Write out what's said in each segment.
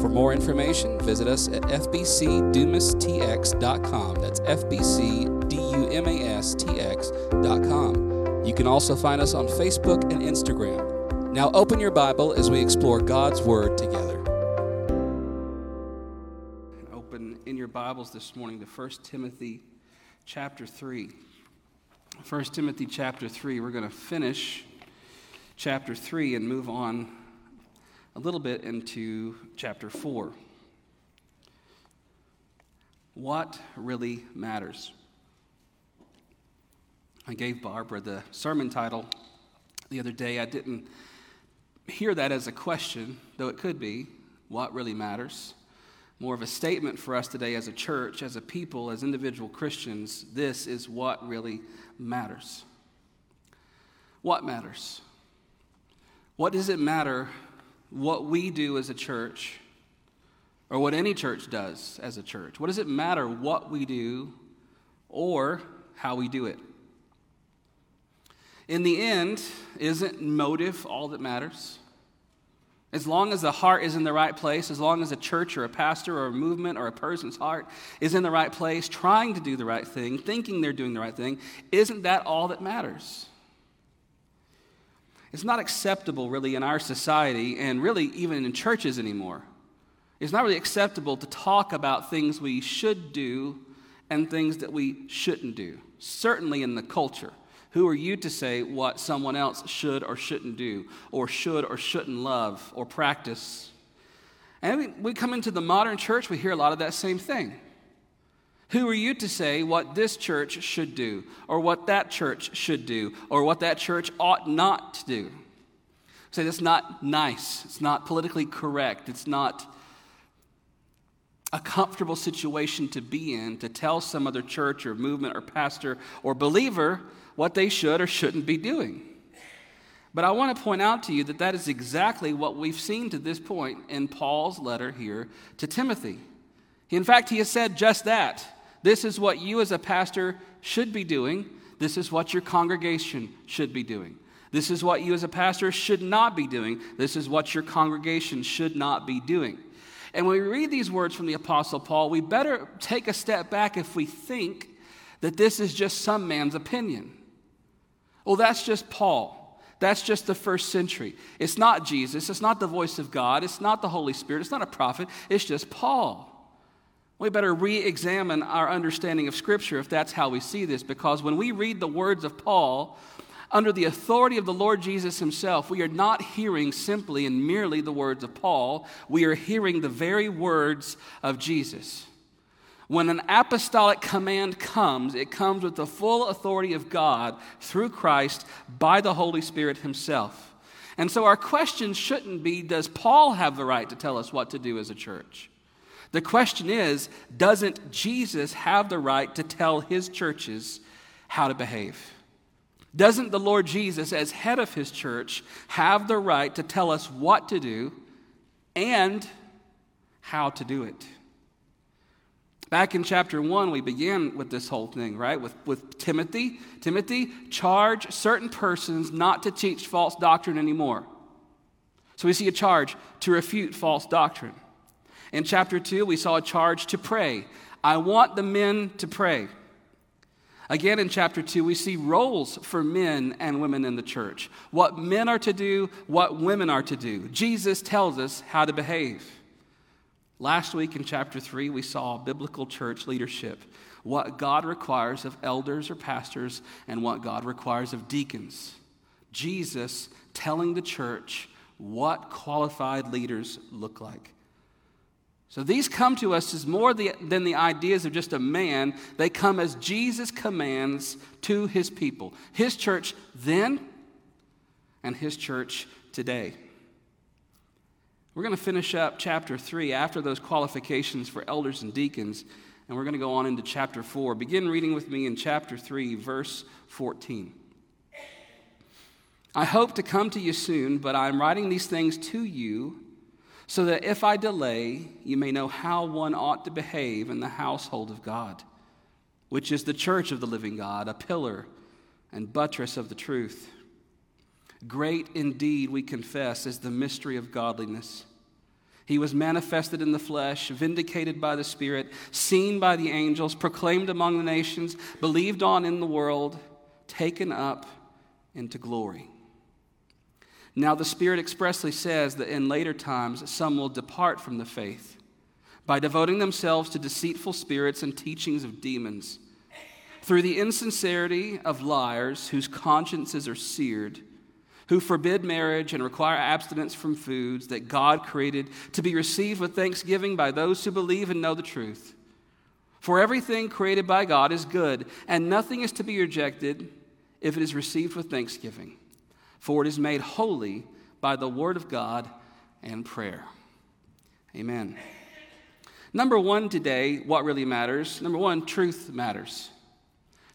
For more information, visit us at fbcdumastx.com. That's fbcdumastx.com. You can also find us on Facebook and Instagram. Now open your Bible as we explore God's Word together. Open in your Bibles this morning to 1 Timothy chapter 3. 1 Timothy chapter 3. We're going to finish chapter 3 and move on a little bit into chapter 4. What really matters? I gave Barbara the sermon title the other day. I didn't hear that as a question, though it could be. What really matters? More of a statement for us today as a church, as a people, as individual Christians. This is what really matters. What matters? What does it matter what we do as a church or what any church does as a church? What does it matter what we do or how we do it? In the end, isn't motive all that matters? As long as the heart is in the right place, as long as a church or a pastor or a movement or a person's heart is in the right place, trying to do the right thing, thinking they're doing the right thing, isn't that all that matters? It's not acceptable, really, in our society and really even in churches anymore. It's not really acceptable to talk about things we should do and things that we shouldn't do, certainly in the culture. Who are you to say what someone else should or shouldn't do, or should or shouldn't love or practice? And we, come into the modern church, we hear a lot of that same thing. Who are you to say what this church should do, or what that church should do, or what that church ought not to do? Say that's not nice. It's not politically correct. It's not a comfortable situation to be in to tell some other church or movement or pastor or believer what they should or shouldn't be doing. But I want to point out to you that that is exactly what we've seen to this point in Paul's letter here to Timothy. In fact, he has said just that. This is what you as a pastor should be doing. This is what your congregation should be doing. This is what you as a pastor should not be doing. This is what your congregation should not be doing. And when we read these words from the Apostle Paul, we better take a step back if we think that this is just some man's opinion. Well, that's just Paul. That's just the first century. It's not Jesus. It's not the voice of God. It's not the Holy Spirit. It's not a prophet. It's just Paul. We better re examine our understanding of Scripture if that's how we see this, because when we read the words of Paul, under the authority of the Lord Jesus Himself, we are not hearing simply and merely the words of Paul, we are hearing the very words of Jesus. When an apostolic command comes, it comes with the full authority of God through Christ by the Holy Spirit Himself. And so our question shouldn't be Does Paul have the right to tell us what to do as a church? The question is Doesn't Jesus have the right to tell his churches how to behave? Doesn't the Lord Jesus, as head of his church, have the right to tell us what to do and how to do it? Back in chapter 1, we began with this whole thing, right? With, with Timothy. Timothy, charge certain persons not to teach false doctrine anymore. So we see a charge to refute false doctrine. In chapter 2, we saw a charge to pray. I want the men to pray. Again, in chapter 2, we see roles for men and women in the church what men are to do, what women are to do. Jesus tells us how to behave. Last week in chapter 3, we saw biblical church leadership what God requires of elders or pastors and what God requires of deacons. Jesus telling the church what qualified leaders look like. So these come to us as more the, than the ideas of just a man. They come as Jesus commands to his people, his church then and his church today. We're going to finish up chapter 3 after those qualifications for elders and deacons. And we're going to go on into chapter 4. Begin reading with me in chapter 3, verse 14. I hope to come to you soon, but I am writing these things to you so that if I delay, you may know how one ought to behave in the household of God, which is the church of the living God, a pillar and buttress of the truth. Great indeed, we confess, is the mystery of godliness. He was manifested in the flesh, vindicated by the Spirit, seen by the angels, proclaimed among the nations, believed on in the world, taken up into glory. Now, the Spirit expressly says that in later times some will depart from the faith by devoting themselves to deceitful spirits and teachings of demons, through the insincerity of liars whose consciences are seared who forbid marriage and require abstinence from foods that God created to be received with thanksgiving by those who believe and know the truth. For everything created by God is good, and nothing is to be rejected if it is received with thanksgiving, for it is made holy by the word of God and prayer. Amen. Number one today, what really matters? Number one, truth matters.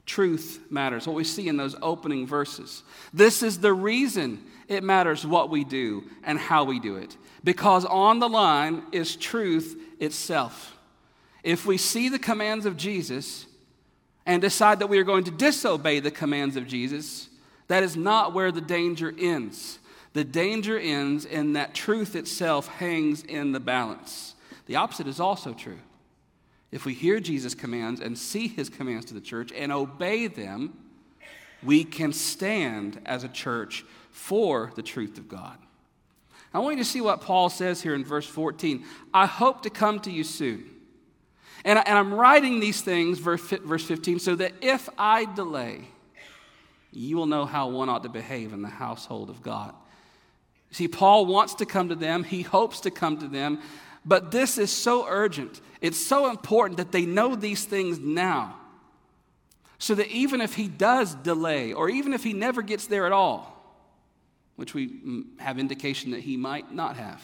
Truth matters, what we see in those opening verses. This is the reason it matters what we do and how we do it, because on the line is truth itself. If we see the commands of Jesus and decide that we are going to disobey the commands of Jesus, that is not where the danger ends. The danger ends in that truth itself hangs in the balance. The opposite is also true. If we hear Jesus' commands and see his commands to the church and obey them, we can stand as a church for the truth of God. I want you to see what Paul says here in verse 14. I hope to come to you soon. And, I, am writing these things, verse 15, so that if I delay, you will know how one ought to behave in the household of God. See, Paul wants to come to them, he hopes to come to them, but this is so urgent. It's so important that they know these things now. So that even if he does delay, or even if he never gets there at all, which we mm, have indication that he might not have,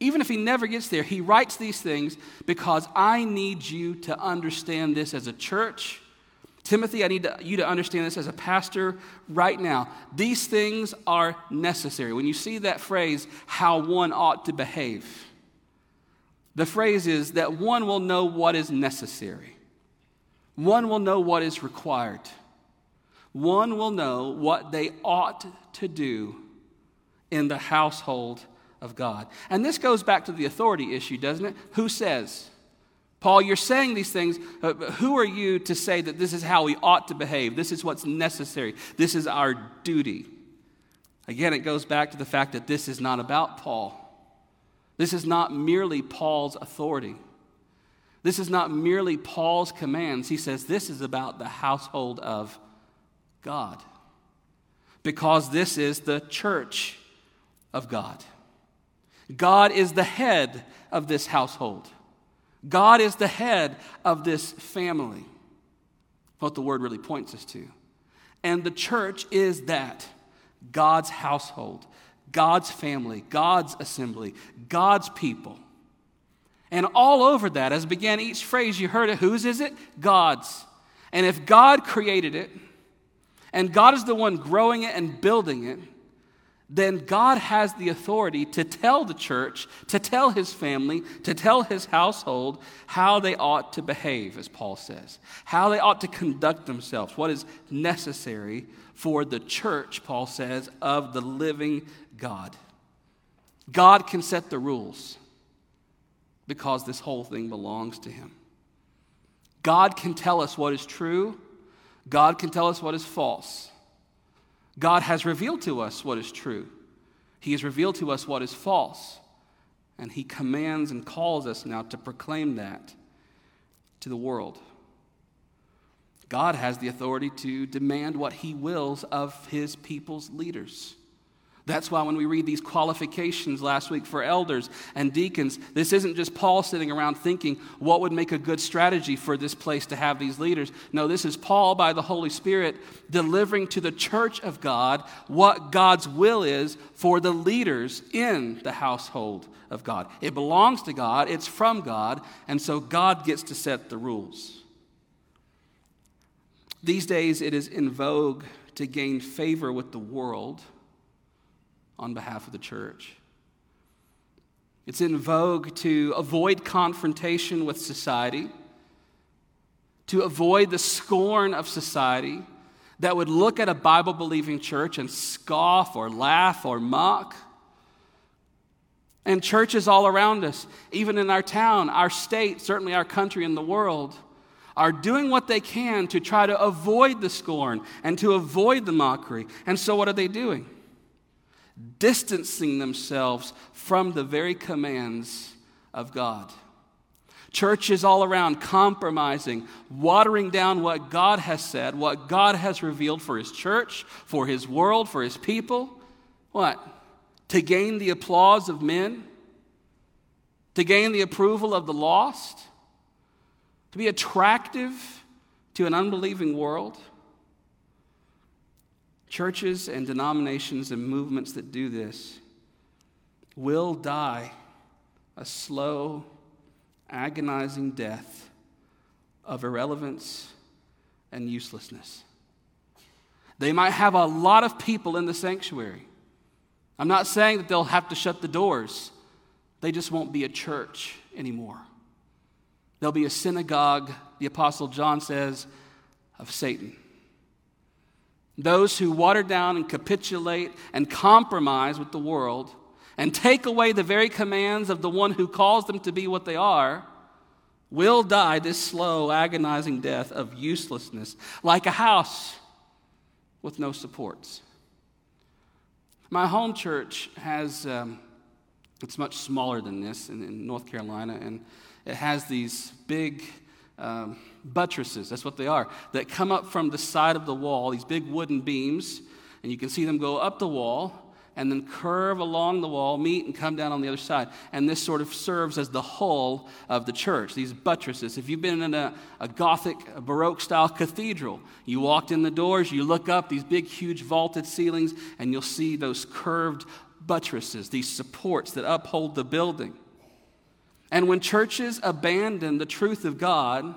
even if he never gets there, he writes these things because I need you to understand this as a church. Timothy, I need to, you to understand this as a pastor right now. These things are necessary. When you see that phrase, how one ought to behave, the phrase is that one will know what is necessary, one will know what is required, one will know what they ought to do in the household of God. And this goes back to the authority issue, doesn't it? Who says? Paul, you're saying these things. Uh, who are you to say that this is how we ought to behave? This is what's necessary. This is our duty. Again, it goes back to the fact that this is not about Paul. This is not merely Paul's authority. This is not merely Paul's commands. He says this is about the household of God. Because this is the church of God. God is the head of this household. God is the head of this family. What the word really points us to. And the church is that God's household. God's family, God's assembly, God's people. And all over that, as began each phrase, you heard it whose is it? God's. And if God created it, and God is the one growing it and building it, then God has the authority to tell the church, to tell his family, to tell his household how they ought to behave, as Paul says, how they ought to conduct themselves, what is necessary for the church, Paul says, of the living God. God can set the rules because this whole thing belongs to Him. God can tell us what is true, God can tell us what is false. God has revealed to us what is true, He has revealed to us what is false. And He commands and calls us now to proclaim that to the world. God has the authority to demand what He wills of His people's leaders. That's why when we read these qualifications last week for elders and deacons, this isn't just Paul sitting around thinking what would make a good strategy for this place to have these leaders. No, this is Paul by the Holy Spirit delivering to the church of God what God's will is for the leaders in the household of God. It belongs to God, it's from God, and so God gets to set the rules. These days, it is in vogue to gain favor with the world on behalf of the church. It's in vogue to avoid confrontation with society, to avoid the scorn of society that would look at a Bible believing church and scoff or laugh or mock. And churches all around us, even in our town, our state, certainly our country and the world, are doing what they can to try to avoid the scorn and to avoid the mockery. And so, what are they doing? Distancing themselves from the very commands of God. Churches all around compromising, watering down what God has said, what God has revealed for His church, for His world, for His people. What? To gain the applause of men? To gain the approval of the lost? To be attractive to an unbelieving world? Churches and denominations and movements that do this will die a slow, agonizing death of irrelevance and uselessness. They might have a lot of people in the sanctuary. I'm not saying that they'll have to shut the doors, they just won't be a church anymore. They'll be a synagogue, the Apostle John says, of Satan. Those who water down and capitulate and compromise with the world and take away the very commands of the one who calls them to be what they are will die this slow, agonizing death of uselessness, like a house with no supports. My home church has, um, it's much smaller than this in, in North Carolina, and it has these big, um, buttresses, that's what they are, that come up from the side of the wall, these big wooden beams, and you can see them go up the wall and then curve along the wall, meet, and come down on the other side. And this sort of serves as the hull of the church, these buttresses. If you've been in a, a Gothic, a Baroque style cathedral, you walked in the doors, you look up, these big, huge vaulted ceilings, and you'll see those curved buttresses, these supports that uphold the building. And when churches abandon the truth of God,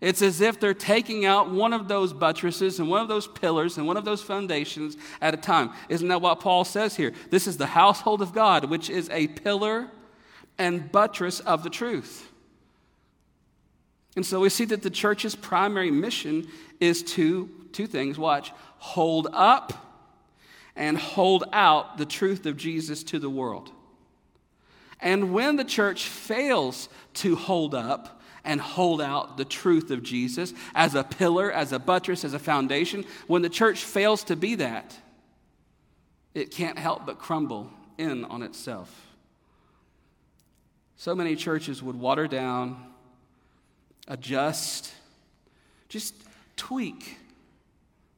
it's as if they're taking out one of those buttresses and one of those pillars and one of those foundations at a time. Isn't that what Paul says here? This is the household of God, which is a pillar and buttress of the truth. And so we see that the church's primary mission is to two things watch, hold up and hold out the truth of Jesus to the world. And when the church fails to hold up, and hold out the truth of Jesus as a pillar, as a buttress, as a foundation, when the church fails to be that, it can't help but crumble in on itself. So many churches would water down, adjust, just tweak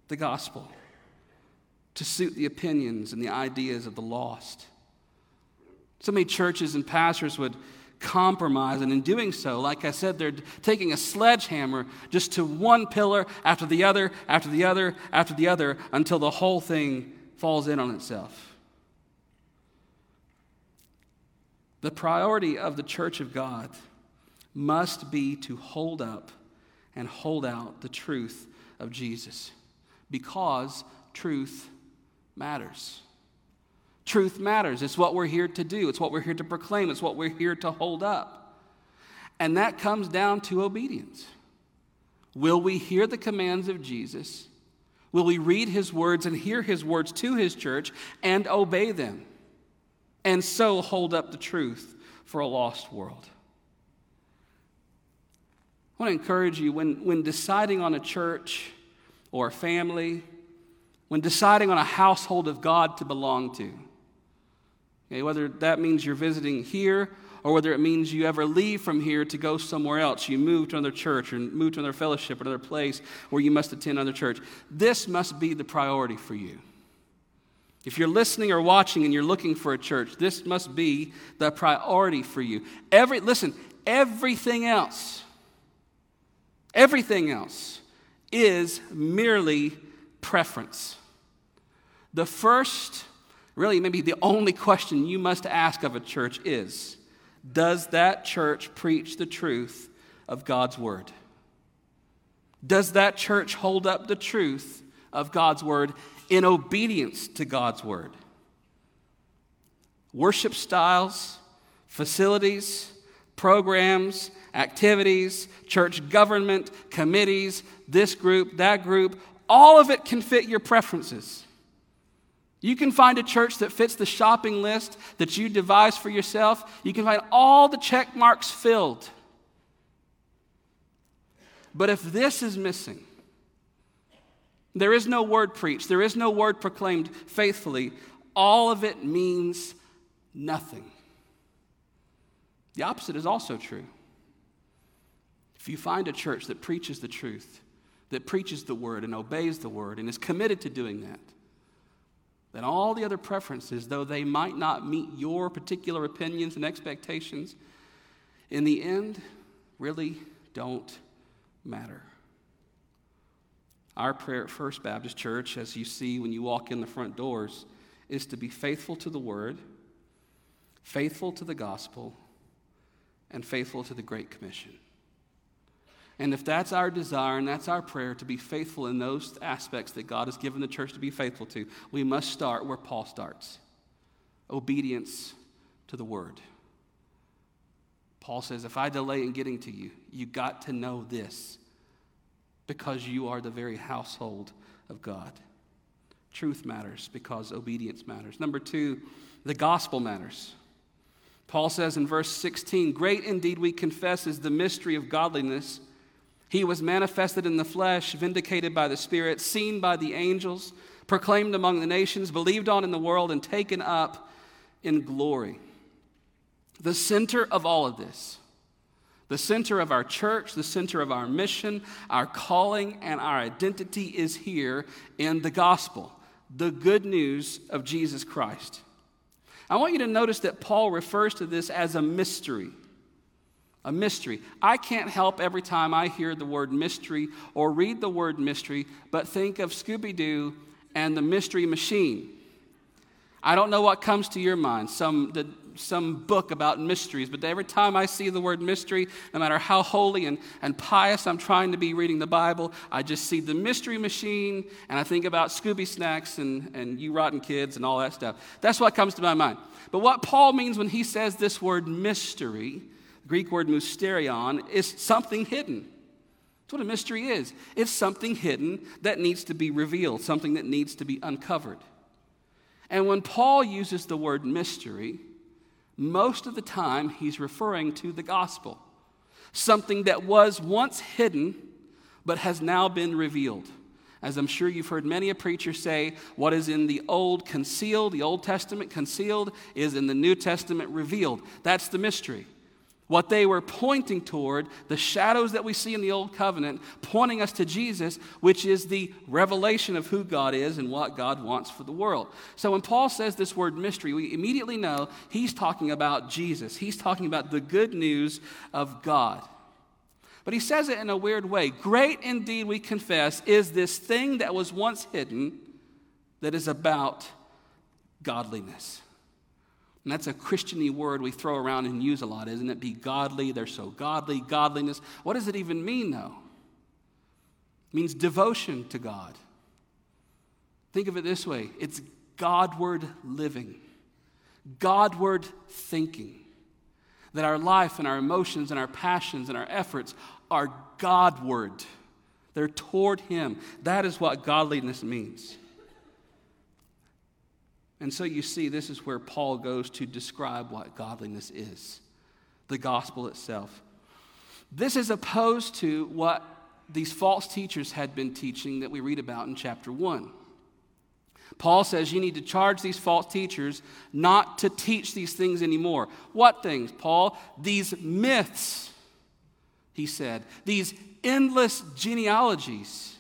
the gospel to suit the opinions and the ideas of the lost. So many churches and pastors would compromise. And in doing so, like I said, they're taking a sledgehammer just to one pillar after the other, after the other, after the other, until the whole thing falls in on itself. The priority of the church of God must be to hold up and hold out the truth of Jesus because truth matters. Truth matters. It's what we're here to do, it's what we're here to proclaim, it's what we're here to hold up. And that comes down to obedience. Will we hear the commands of Jesus? Will we read his words and hear his words to his church and obey them? And so hold up the truth for a lost world. I want to encourage you when, when deciding on a church or a family, when deciding on a household of God to belong to, Okay, whether that means you're visiting here or whether it means you ever leave from here to go somewhere else. You move to another church or move to another fellowship or another place where you must attend another church. This must be the priority for you. If you're listening or watching and you're looking for a church, this must be the priority for you. Every listen, everything else everything else is merely preference. The first, really maybe the only question you must ask of a church is, does that church preach the truth of God's word? Does that church hold up the truth of God's word in obedience to God's word? Worship styles, facilities, programs, activities, church government, committees, this group, that group, all of it can fit your preferences. You can find a church that fits the shopping list that you devise for yourself. You can find all the check marks filled. But if this is missing, there is no word preached, there is no word proclaimed faithfully, all of it means nothing. The opposite is also true. If you find a church that preaches the truth, that preaches the word and obeys the word and is committed to doing that, then all the other preferences, though they might not meet your particular opinions and expectations, in the end really don't matter. Our prayer at First Baptist Church, as you see when you walk in the front doors, is to be faithful to the Word, faithful to the gospel, and faithful to the Great Commission. And if that's our desire and that's our prayer to be faithful in those aspects that God has given the church to be faithful to, we must start where Paul starts obedience to the word. Paul says, If I delay in getting to you, you got to know this because you are the very household of God. Truth matters because obedience matters. Number two, the gospel matters. Paul says in verse 16, Great indeed we confess is the mystery of godliness. He was manifested in the flesh, vindicated by the Spirit, seen by the angels, proclaimed among the nations, believed on in the world, and taken up in glory. The center of all of this, the center of our church, the center of our mission, our calling, and our identity is here in the gospel, the good news of Jesus Christ. I want you to notice that Paul refers to this as a mystery a mystery. I can't help every time I hear the word mystery or read the word mystery, but think of Scooby Doo and the mystery machine. I don't know what comes to your mind, some, the, some book about mysteries, but every time I see the word mystery, no matter how holy and, and pious I'm trying to be reading the Bible, I just see the mystery machine and I think about Scooby Snacks and, and You Rotten Kids and all that stuff. That's what comes to my mind. But what Paul means when he says this word mystery Greek word mysterion, is something hidden. That's what a mystery is. It's something hidden that needs to be revealed, something that needs to be uncovered. And when Paul uses the word mystery, most of the time he's referring to the gospel, something that was once hidden but has now been revealed. As I'm sure you've heard many a preacher say, what is in the Old concealed, the Old Testament concealed, is in the New Testament revealed. That's the mystery. What they were pointing toward, the shadows that we see in the Old Covenant, pointing us to Jesus, which is the revelation of who God is and what God wants for the world. So when Paul says this word mystery, we immediately know he's talking about Jesus. He's talking about the good news of God. But he says it in a weird way. Great indeed, we confess, is this thing that was once hidden that is about godliness. And that's a Christiany word we throw around and use a lot, isn't it? Be godly, they're so godly, godliness. What does it even mean, though? It means devotion to God. Think of it this way it's Godward living, Godward thinking. That our life and our emotions and our passions and our efforts are Godward. They're toward Him. That is what godliness means. And so you see, this is where Paul goes to describe what godliness is the gospel itself. This is opposed to what these false teachers had been teaching that we read about in chapter 1. Paul says you need to charge these false teachers not to teach these things anymore. What things, Paul? These myths, he said, these endless genealogies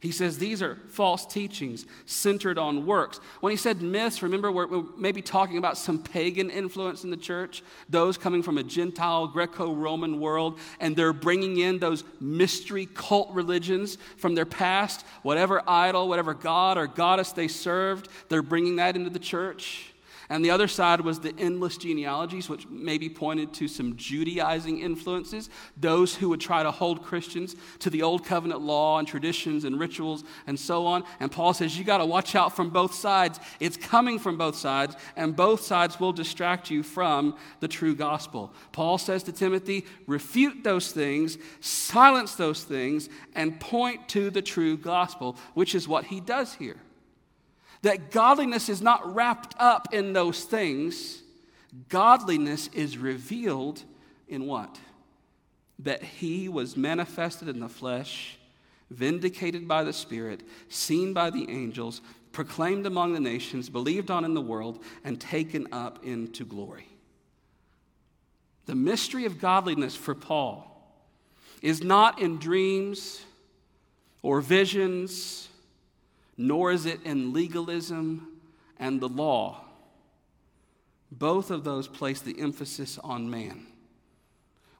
He says these are false teachings centered on works. When he said myths, remember we're, maybe talking about some pagan influence in the church, those coming from a Gentile, Greco Roman world, and they're bringing in those mystery cult religions from their past, whatever idol, whatever god or goddess they served, they're bringing that into the church. And the other side was the endless genealogies, which maybe pointed to some Judaizing influences, those who would try to hold Christians to the old covenant law and traditions and rituals and so on. And Paul says, You got to watch out from both sides. It's coming from both sides, and both sides will distract you from the true gospel. Paul says to Timothy, Refute those things, silence those things, and point to the true gospel, which is what he does here. That godliness is not wrapped up in those things. Godliness is revealed in what? That he was manifested in the flesh, vindicated by the Spirit, seen by the angels, proclaimed among the nations, believed on in the world, and taken up into glory. The mystery of godliness for Paul is not in dreams or visions nor is it in legalism and the law. Both of those place the emphasis on man.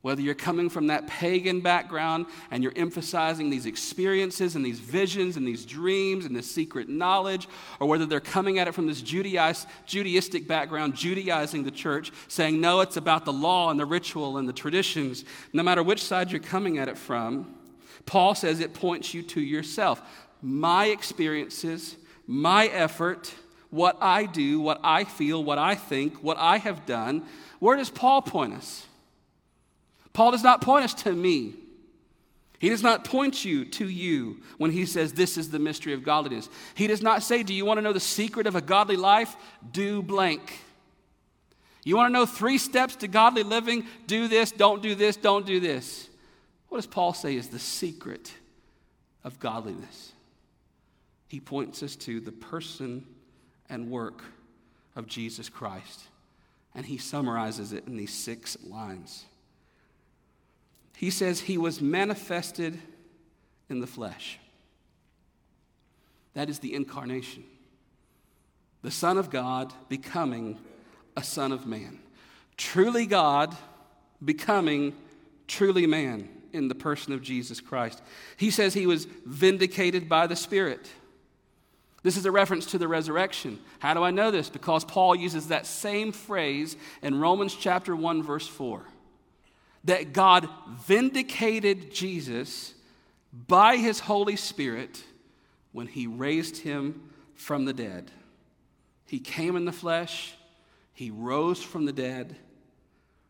Whether you're coming from that pagan background and you're emphasizing these experiences and these visions and these dreams and this secret knowledge, or whether they're coming at it from this Judaistic background, Judaizing the church, saying, no, it's about the law and the ritual and the traditions, no matter which side you're coming at it from, Paul says it points you to yourself my experiences, my effort, what I do, what I feel, what I think, what I have done. Where does Paul point us? Paul does not point us to me. He does not point you to you when he says this is the mystery of godliness. He does not say, Do you want to know the secret of a godly life? Do blank. You want to know three steps to godly living? Do this, don't do this, don't do this. What does Paul say is the secret of godliness? He points us to the person and work of Jesus Christ. And he summarizes it in these six lines. He says, He was manifested in the flesh. That is the incarnation. The Son of God becoming a Son of Man. Truly God becoming truly man in the person of Jesus Christ. He says he was vindicated by the Spirit. This is a reference to the resurrection. How do I know this? Because Paul uses that same phrase in Romans chapter 1 verse 4. That God vindicated Jesus by his Holy Spirit when he raised him from the dead. He came in the flesh, he rose from the dead,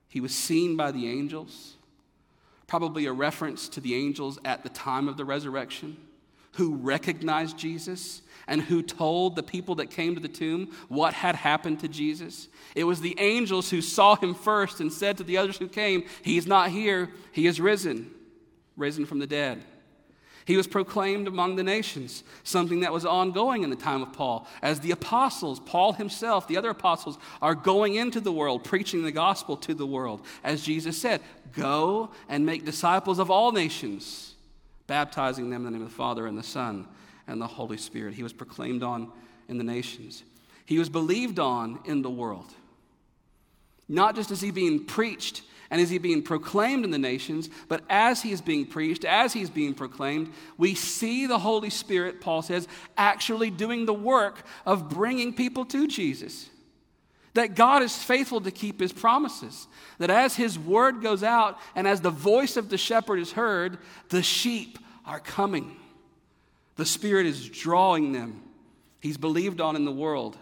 he was seen by the angels, probably a reference to the angels at the time of the resurrection who recognized Jesus and who told the people that came to the tomb what had happened to Jesus. It was the angels who saw him first and said to the others who came, He's not here, he is risen, risen from the dead. He was proclaimed among the nations, something that was ongoing in the time of Paul. As the apostles, Paul himself, the other apostles, are going into the world, preaching the gospel to the world. As Jesus said, Go and make disciples of all nations baptizing them in the name of the Father and the Son and the Holy Spirit. He was proclaimed on in the nations. He was believed on in the world. Not just as he being preached and as he being proclaimed in the nations, but as he is being preached, as he's being proclaimed, we see the Holy Spirit, Paul says, actually doing the work of bringing people to Jesus. That God is faithful to keep his promises. That as his word goes out and as the voice of the shepherd is heard, the sheep are coming. The Spirit is drawing them. He's believed on in the world.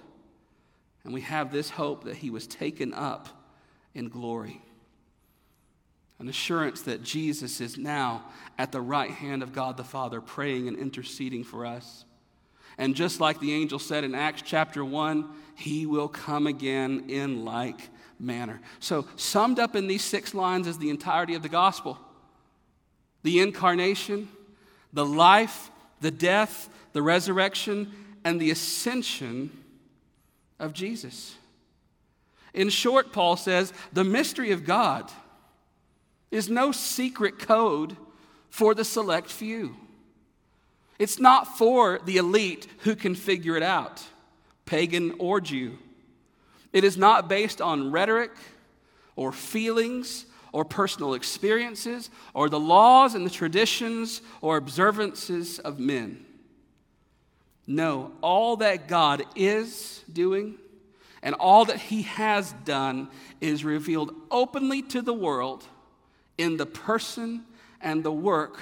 And we have this hope that he was taken up in glory. An assurance that Jesus is now at the right hand of God the Father, praying and interceding for us. And just like the angel said in Acts chapter 1, he will come again in like manner. So, summed up in these six lines is the entirety of the gospel the incarnation, the life, the death, the resurrection, and the ascension of Jesus. In short, Paul says, the mystery of God is no secret code for the select few. It's not for the elite who can figure it out, pagan or Jew. It is not based on rhetoric or feelings or personal experiences or the laws and the traditions or observances of men. No, all that God is doing and all that He has done is revealed openly to the world in the person and the work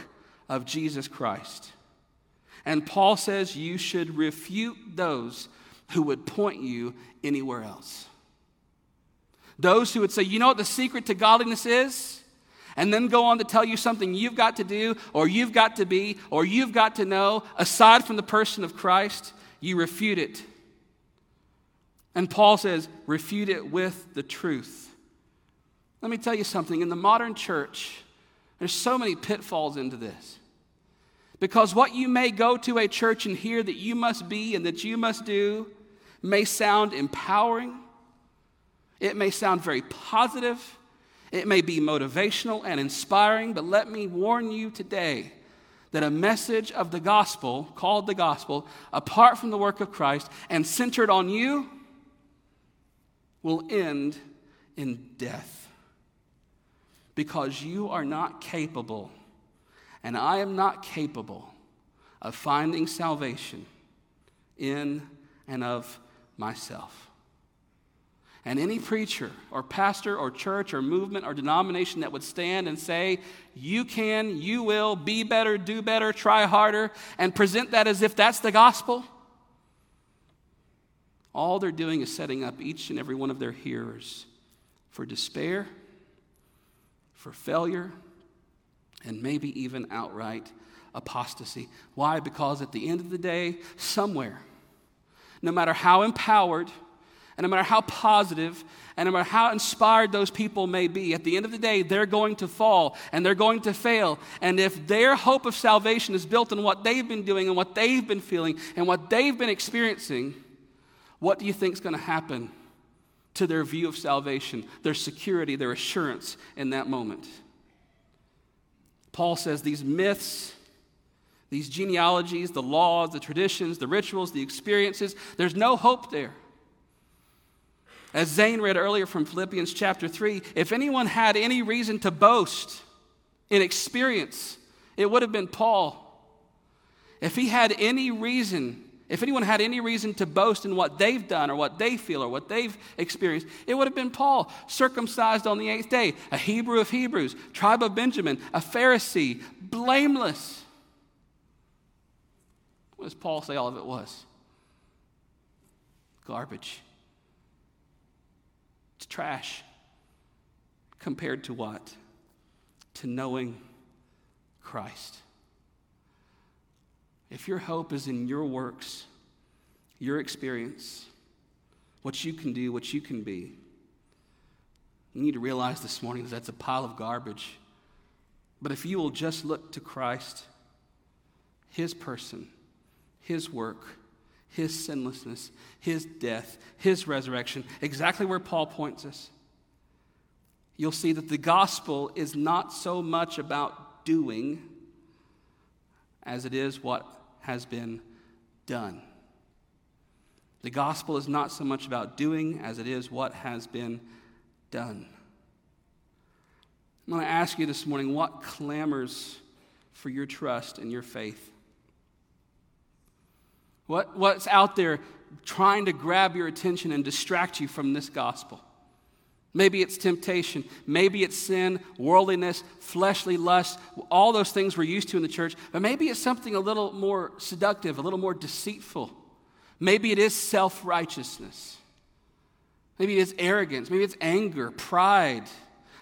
of Jesus Christ. And Paul says you should refute those who would point you anywhere else. Those who would say, you know what the secret to godliness is? And then go on to tell you something you've got to do, or you've got to be, or you've got to know, aside from the person of Christ, you refute it. And Paul says, refute it with the truth. Let me tell you something. In the modern church, there's so many pitfalls into this. Because what you may go to a church and hear that you must be and that you must do may sound empowering, it may sound very positive, it may be motivational and inspiring, but let me warn you today that a message of the gospel, called the gospel, apart from the work of Christ and centered on you, will end in death. Because you are not capable and I am not capable of finding salvation in and of myself. And any preacher or pastor or church or movement or denomination that would stand and say, you can, you will, be better, do better, try harder, and present that as if that's the gospel, all they're doing is setting up each and every one of their hearers for despair, for failure, and maybe even outright apostasy. Why? Because at the end of the day, somewhere, no matter how empowered, and no matter how positive, and no matter how inspired those people may be, at the end of the day, they're going to fall and they're going to fail. And if their hope of salvation is built on what they've been doing and what they've been feeling and what they've been experiencing, what do you think is going to happen to their view of salvation, their security, their assurance in that moment? Paul says these myths, these genealogies, the laws, the traditions, the rituals, the experiences, there's no hope there. As Zane read earlier from Philippians chapter 3, if anyone had any reason to boast in experience, it would have been Paul. If he had any reason if anyone had any reason to boast in what they've done or what they feel or what they've experienced, it would have been Paul, circumcised on the eighth day, a Hebrew of Hebrews, tribe of Benjamin, a Pharisee, blameless. What does Paul say all of it was? Garbage. It's trash. Compared to what? To knowing Christ. If your hope is in your works, your experience, what you can do, what you can be, you need to realize this morning that that's a pile of garbage. But if you will just look to Christ, His person, His work, His sinlessness, His death, His resurrection, exactly where Paul points us, you'll see that the gospel is not so much about doing as it is what has been done. The gospel is not so much about doing as it is what has been done. I'm going to ask you this morning what clamors for your trust and your faith? What, what's out there trying to grab your attention and distract you from this gospel? Maybe it's temptation. Maybe it's sin, worldliness, fleshly lust, all those things we're used to in the church. But maybe it's something a little more seductive, a little more deceitful. Maybe it is self righteousness. Maybe it's arrogance. Maybe it's anger, pride.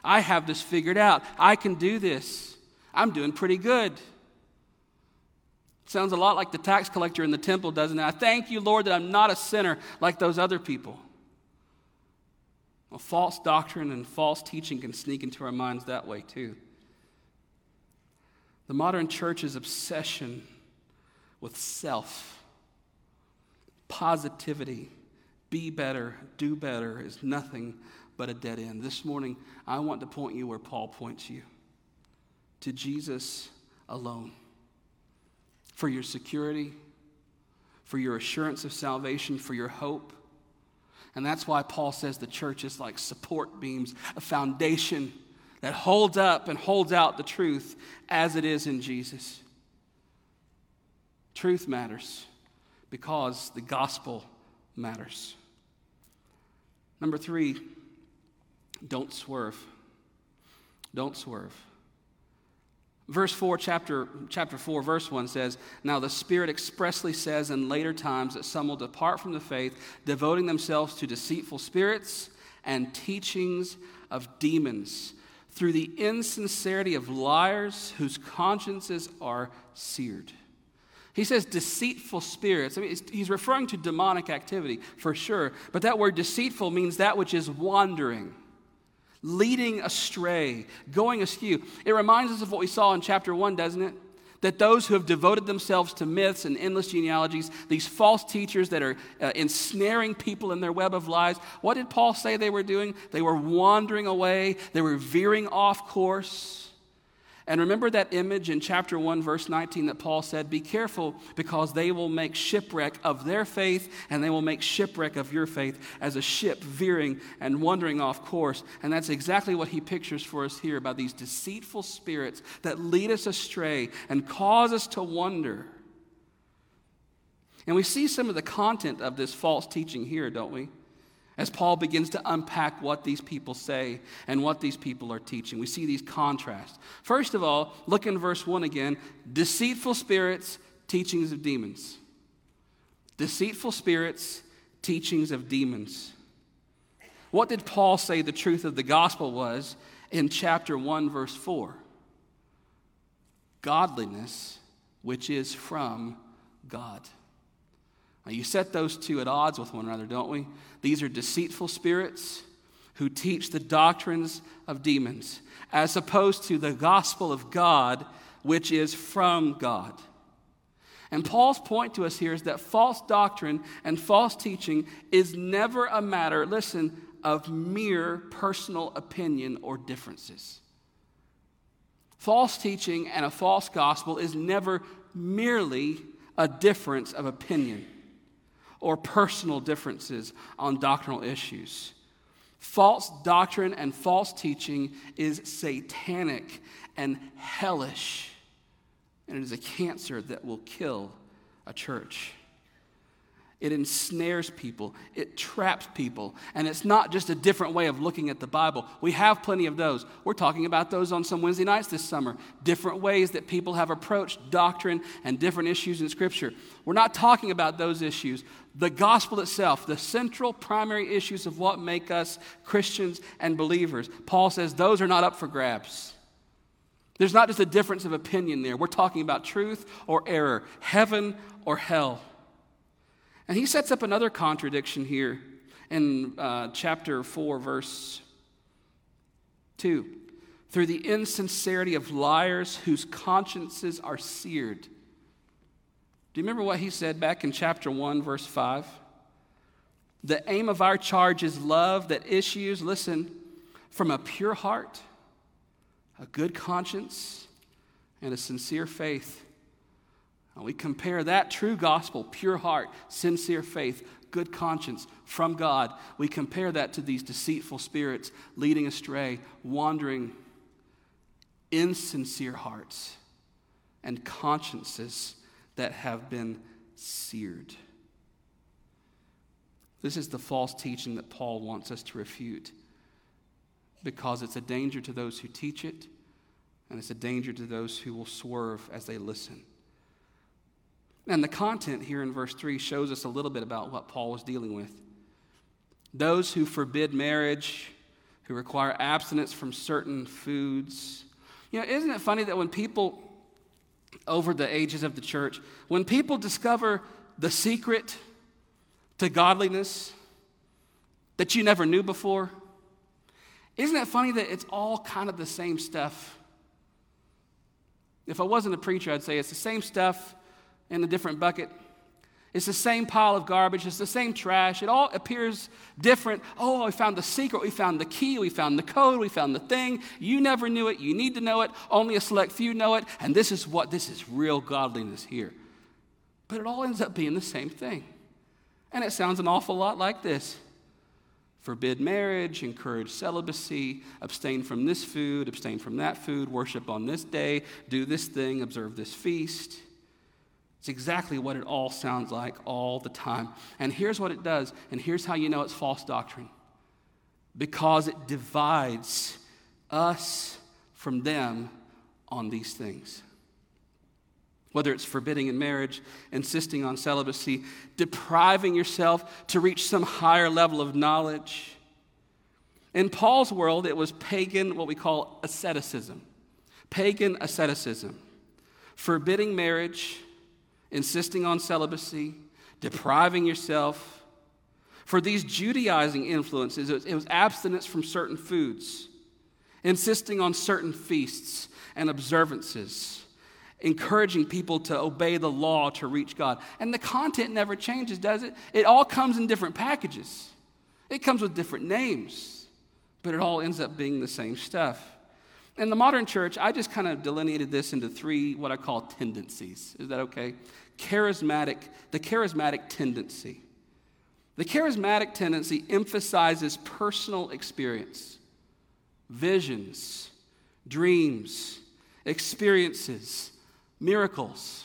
I have this figured out. I can do this. I'm doing pretty good. Sounds a lot like the tax collector in the temple, doesn't it? I thank you, Lord, that I'm not a sinner like those other people. Well, false doctrine and false teaching can sneak into our minds that way too. The modern church's obsession with self, positivity, be better, do better is nothing but a dead end. This morning, I want to point you where Paul points you to Jesus alone. For your security, for your assurance of salvation, for your hope. And that's why Paul says the church is like support beams, a foundation that holds up and holds out the truth as it is in Jesus. Truth matters because the gospel matters. Number three, don't swerve. Don't swerve. Verse 4, chapter, chapter 4, verse 1 says, Now the Spirit expressly says in later times that some will depart from the faith, devoting themselves to deceitful spirits and teachings of demons, through the insincerity of liars whose consciences are seared. He says deceitful spirits. I mean, he's referring to demonic activity for sure, but that word deceitful means that which is wandering leading astray, going askew. It reminds us of what we saw in chapter 1, doesn't it? That those who have devoted themselves to myths and endless genealogies, these false teachers that are uh, ensnaring people in their web of lies, what did Paul say they were doing? They were wandering away, they were veering off course. And remember that image in chapter 1, verse 19 that Paul said, Be careful because they will make shipwreck of their faith and they will make shipwreck of your faith as a ship veering and wandering off course. And that's exactly what he pictures for us here about these deceitful spirits that lead us astray and cause us to wonder. And we see some of the content of this false teaching here, don't we? As Paul begins to unpack what these people say and what these people are teaching. We see these contrasts. First of all, look in verse 1 again deceitful spirits, teachings of demons. Deceitful spirits, teachings of demons. What did Paul say the truth of the gospel was in chapter 1, verse 4? Godliness, which is from God. Now, you set those two at odds with one another, don't we? These are deceitful spirits who teach the doctrines of demons, as opposed to the gospel of God, which is from God. And Paul's point to us here is that false doctrine and false teaching is never a matter, listen, of mere personal opinion or differences. False teaching and a false gospel is never merely a difference of opinion or personal differences on doctrinal issues. False doctrine and false teaching is satanic and hellish, and it is a cancer that will kill a church. It ensnares people, it traps people, and it's not just a different way of looking at the Bible. We have plenty of those. We're talking about those on some Wednesday nights this summer. Different ways that people have approached doctrine and different issues in Scripture. We're not talking about those issues. The gospel itself, the central primary issues of what make us Christians and believers, Paul says those are not up for grabs. There's not just a difference of opinion there. We're talking about truth or error, heaven or hell. And he sets up another contradiction here in uh, chapter 4, verse 2. Through the insincerity of liars whose consciences are seared. Do you remember what he said back in chapter 1, verse 5? The aim of our charge is love that issues, listen, from a pure heart, a good conscience, and a sincere faith. And we compare that true gospel, pure heart, sincere faith, good conscience from God, we compare that to these deceitful spirits leading astray, wandering, insincere hearts, and consciences that have been seared. This is the false teaching that Paul wants us to refute because it's a danger to those who teach it, and it's a danger to those who will swerve as they listen. And the content here in verse 3 shows us a little bit about what Paul was dealing with. Those who forbid marriage, who require abstinence from certain foods. You know, isn't it funny that when people, over the ages of the church, when people discover the secret to godliness that you never knew before, isn't it funny that it's all kind of the same stuff? If I wasn't a preacher, I'd say it's the same stuff in a different bucket. It's the same pile of garbage. It's the same trash. It all appears different. Oh, we found the secret. We found the key. We found the code. We found the thing. You never knew it. You need to know it. Only a select few know it. And this is what, this is real godliness here. But it all ends up being the same thing. And it sounds an awful lot like this forbid marriage, encourage celibacy, abstain from this food, abstain from that food, worship on this day, do this thing, observe this feast. It's exactly what it all sounds like all the time. And here's what it does, and here's how you know it's false doctrine because it divides us from them on these things whether it's forbidding in marriage, insisting on celibacy, depriving yourself to reach some higher level of knowledge. In Paul's world, it was pagan, what we call asceticism. Pagan asceticism. Forbidding marriage, insisting on celibacy, depriving yourself. For these Judaizing influences, it was, it was abstinence from certain foods, insisting on certain feasts and observances encouraging people to obey the law to reach God. And the content never changes, does it? It all comes in different packages, it comes with different names, but it all ends up being the same stuff. In the modern church, I just kind of delineated this into three what I call tendencies. Is that okay? Charismatic, the charismatic tendency. The charismatic tendency emphasizes personal experience, visions, dreams, experiences, miracles.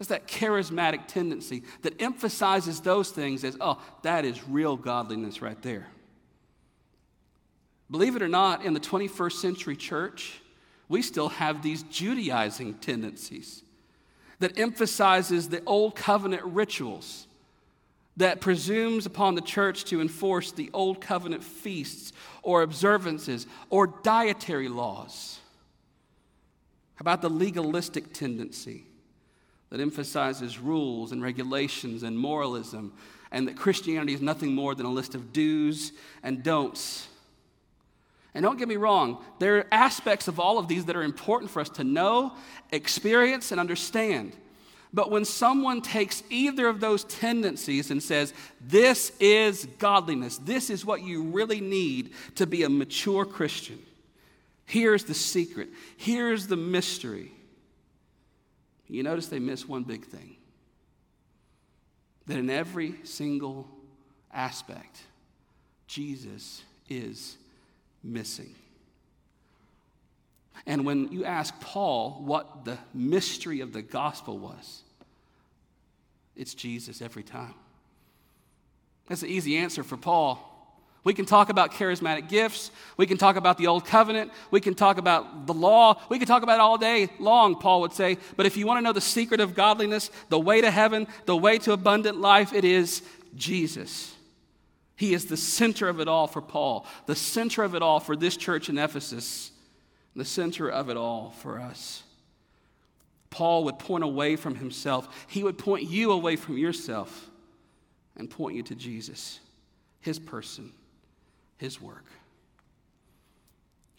It's that charismatic tendency that emphasizes those things as, oh, that is real godliness right there. Believe it or not, in the 21st century church, we still have these Judaizing tendencies that emphasizes the old covenant rituals that presumes upon the church to enforce the old covenant feasts or observances or dietary laws. How about the legalistic tendency that emphasizes rules and regulations and moralism, and that Christianity is nothing more than a list of do's and don'ts? And don't get me wrong, there are aspects of all of these that are important for us to know, experience, and understand. But when someone takes either of those tendencies and says, This is godliness, this is what you really need to be a mature Christian, Here's the secret. Here's the mystery. You notice they miss one big thing that in every single aspect, Jesus is missing. And when you ask Paul what the mystery of the gospel was, it's Jesus every time. That's an easy answer for Paul. We can talk about charismatic gifts. We can talk about the old covenant. We can talk about the law. We can talk about it all day long, Paul would say. But if you want to know the secret of godliness, the way to heaven, the way to abundant life, it is Jesus. He is the center of it all for Paul, the center of it all for this church in Ephesus, the center of it all for us. Paul would point away from himself, he would point you away from yourself and point you to Jesus, his person his work.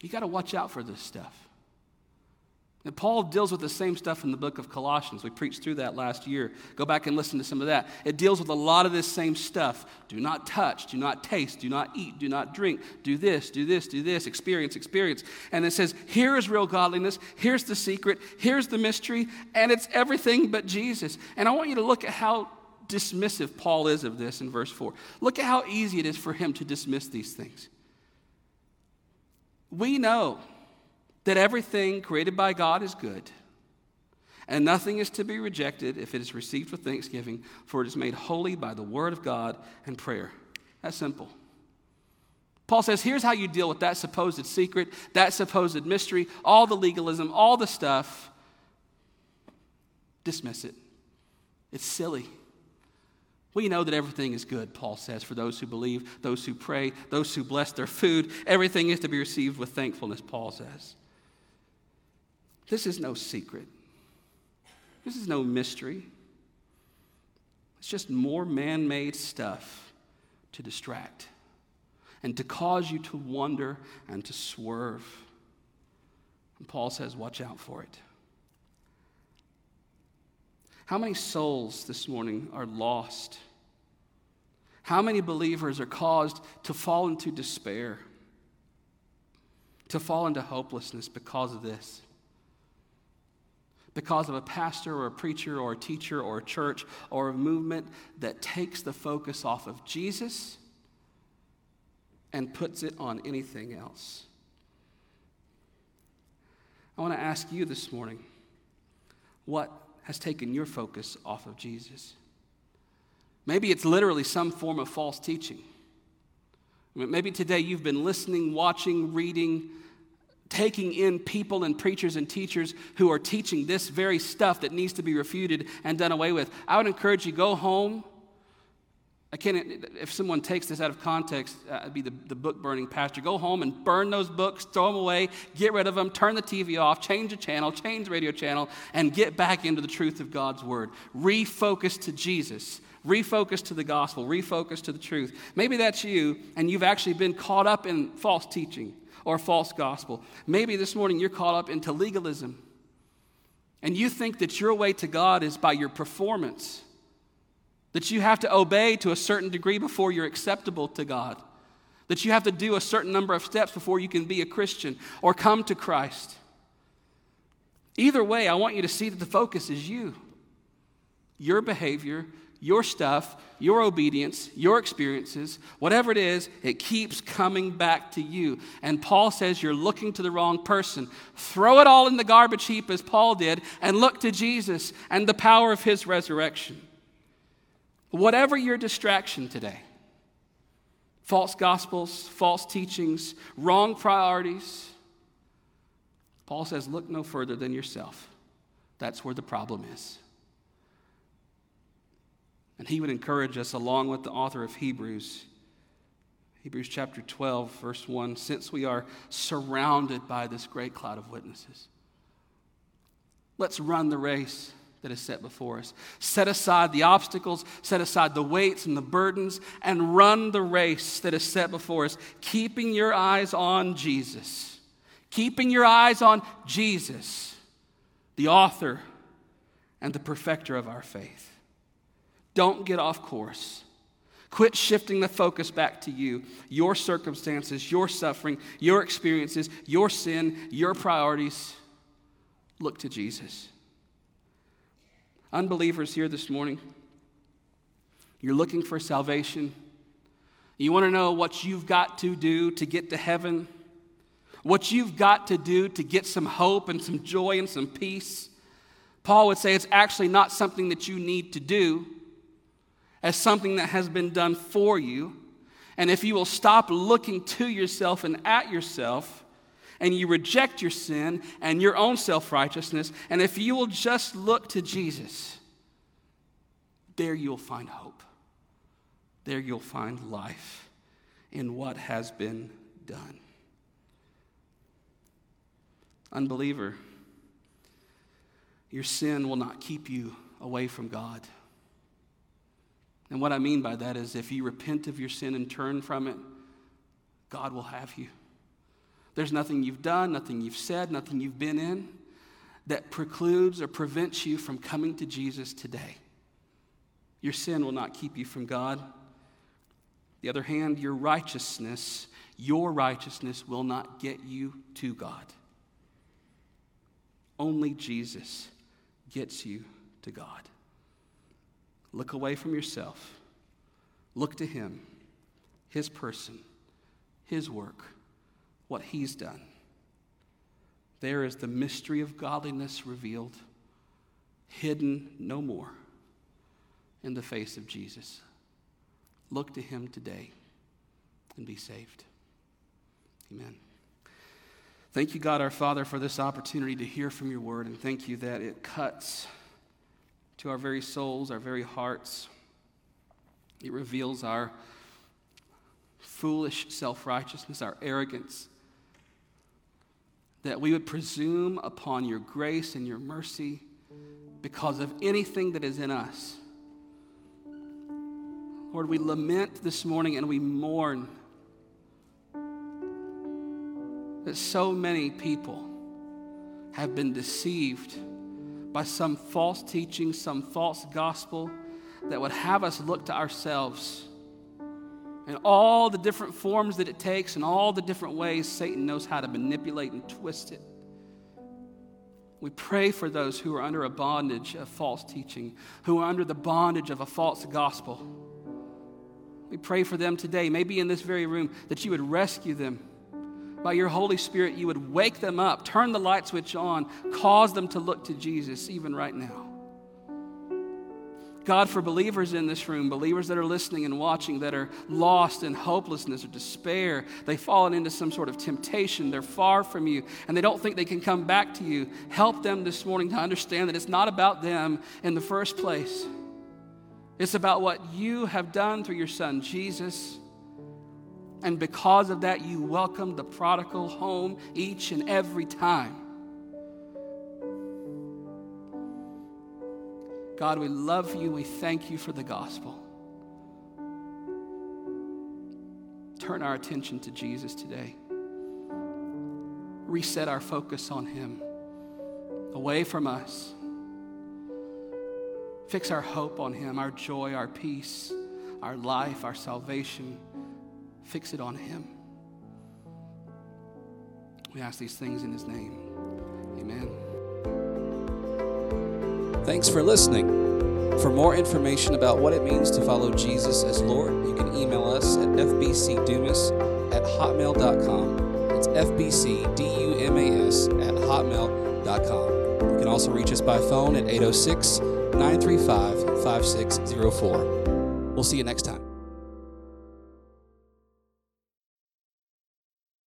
You got to watch out for this stuff. And Paul deals with the same stuff in the book of Colossians. We preached through that last year. Go back and listen to some of that. It deals with a lot of this same stuff. Do not touch, do not taste, do not eat, do not drink, do this, do this, do this, experience, experience. And it says, here is real godliness, here's the secret, here's the mystery, and it's everything but Jesus. And I want you to look at how dismissive Paul is of this in verse 4. Look at how easy it is for him to dismiss these things. We know that everything created by God is good, and nothing is to be rejected if it is received with thanksgiving, for it is made holy by the word of God and prayer. That's simple. Paul says, here's how you deal with that supposed secret, that supposed mystery, all the legalism, all the stuff. Dismiss it. It's silly. We know that everything is good, Paul says, for those who believe, those who pray, those who bless their food. Everything is to be received with thankfulness, Paul says. This is no secret. This is no mystery. It's just more man made stuff to distract and to cause you to wonder and to swerve. And Paul says, watch out for it. How many souls this morning are lost? How many believers are caused to fall into despair, to fall into hopelessness because of this? Because of a pastor or a preacher or a teacher or a church or a movement that takes the focus off of Jesus and puts it on anything else. I want to ask you this morning what has taken your focus off of Jesus? Maybe it's literally some form of false teaching. Maybe today you've been listening, watching, reading, taking in people and preachers and teachers who are teaching this very stuff that needs to be refuted and done away with. I would encourage you go home. I can't, if someone takes this out of context, uh, I'd be the, the book burning pastor. Go home and burn those books, throw them away, get rid of them, turn the TV off, change the channel, change the radio channel, and get back into the truth of God's word. Refocus to Jesus refocus to the gospel, refocus to the truth. Maybe that's you, and you've actually been caught up in false teaching or false gospel. Maybe this morning you're caught up into legalism, and you think that your way to God is by your performance, that you have to obey to a certain degree before you're acceptable to God, that you have to do a certain number of steps before you can be a Christian or come to Christ. Either way, I want you to see that the focus is you, your behavior, your stuff, your obedience, your experiences, whatever it is, it keeps coming back to you. And Paul says you're looking to the wrong person. Throw it all in the garbage heap as Paul did and look to Jesus and the power of his resurrection. Whatever your distraction today false gospels, false teachings, wrong priorities Paul says, look no further than yourself. That's where the problem is. And he would encourage us, along with the author of Hebrews, Hebrews chapter 12, verse 1, since we are surrounded by this great cloud of witnesses, let's run the race that is set before us. Set aside the obstacles, set aside the weights and the burdens, and run the race that is set before us, keeping your eyes on Jesus. Keeping your eyes on Jesus, the author and the perfecter of our faith. Don't get off course. Quit shifting the focus back to you, your circumstances, your suffering, your experiences, your sin, your priorities. Look to Jesus. Unbelievers here this morning, you're looking for salvation. You want to know what you've got to do to get to heaven, what you've got to do to get some hope and some joy and some peace. Paul would say it's actually not something that you need to do as something that has been done for you. And if you will stop looking to yourself and at yourself, and you reject your sin and your own self righteousness, and if you will just look to Jesus, there you'll find hope. There you'll find life in what has been done. Unbeliever, your sin will not keep you away from God. And what I mean by that is if you repent of your sin and turn from it, God will have you. There's nothing you've done, nothing you've said, nothing you've been in that precludes or prevents you from coming to Jesus today. Your sin will not keep you from God. The other hand, your righteousness, your righteousness will not get you to God. Only Jesus gets you to God. Look away from yourself. Look to Him, His person, His work, what He's done. There is the mystery of godliness revealed, hidden no more in the face of Jesus. Look to Him today and be saved. Amen. Thank you, God our Father, for this opportunity to hear from your word, and thank you that it cuts to our very souls, our very hearts. It reveals our foolish self righteousness, our arrogance, that we would presume upon your grace and your mercy because of anything that is in us. Lord, we lament this morning and we mourn that so many people have been deceived by some false teaching, some false gospel that would have us look to ourselves and all the different forms that it takes and all the different ways Satan knows how to manipulate and twist it. We pray for those who are under a bondage of false teaching, who are under the bondage of a false gospel. We pray for them today, maybe in this very room, that you would rescue them. By your Holy Spirit, you would wake them up, turn the light switch on, cause them to look to Jesus even right now. God, for believers in this room, believers that are listening and watching that are lost in hopelessness or despair, they've fallen into some sort of temptation, they're far from you, and they don't think they can come back to you. Help them this morning to understand that it's not about them in the first place. It's about what you have done through your son, Jesus. And because of that, you welcome the prodigal home each and every time. God, we love you. We thank you for the gospel. Turn our attention to Jesus today. Reset our focus on Him, away from us. Fix our hope on Him, our joy, our peace, our life, our salvation. Fix it on Him. We ask these things in His name. Amen. Thanks for listening. For more information about what it means to follow Jesus as Lord, you can email us at fbcdumas at hotmail.com. It's fbcdumas at hotmail.com. You can also reach us by phone at 806 935 5604. We'll see you next time.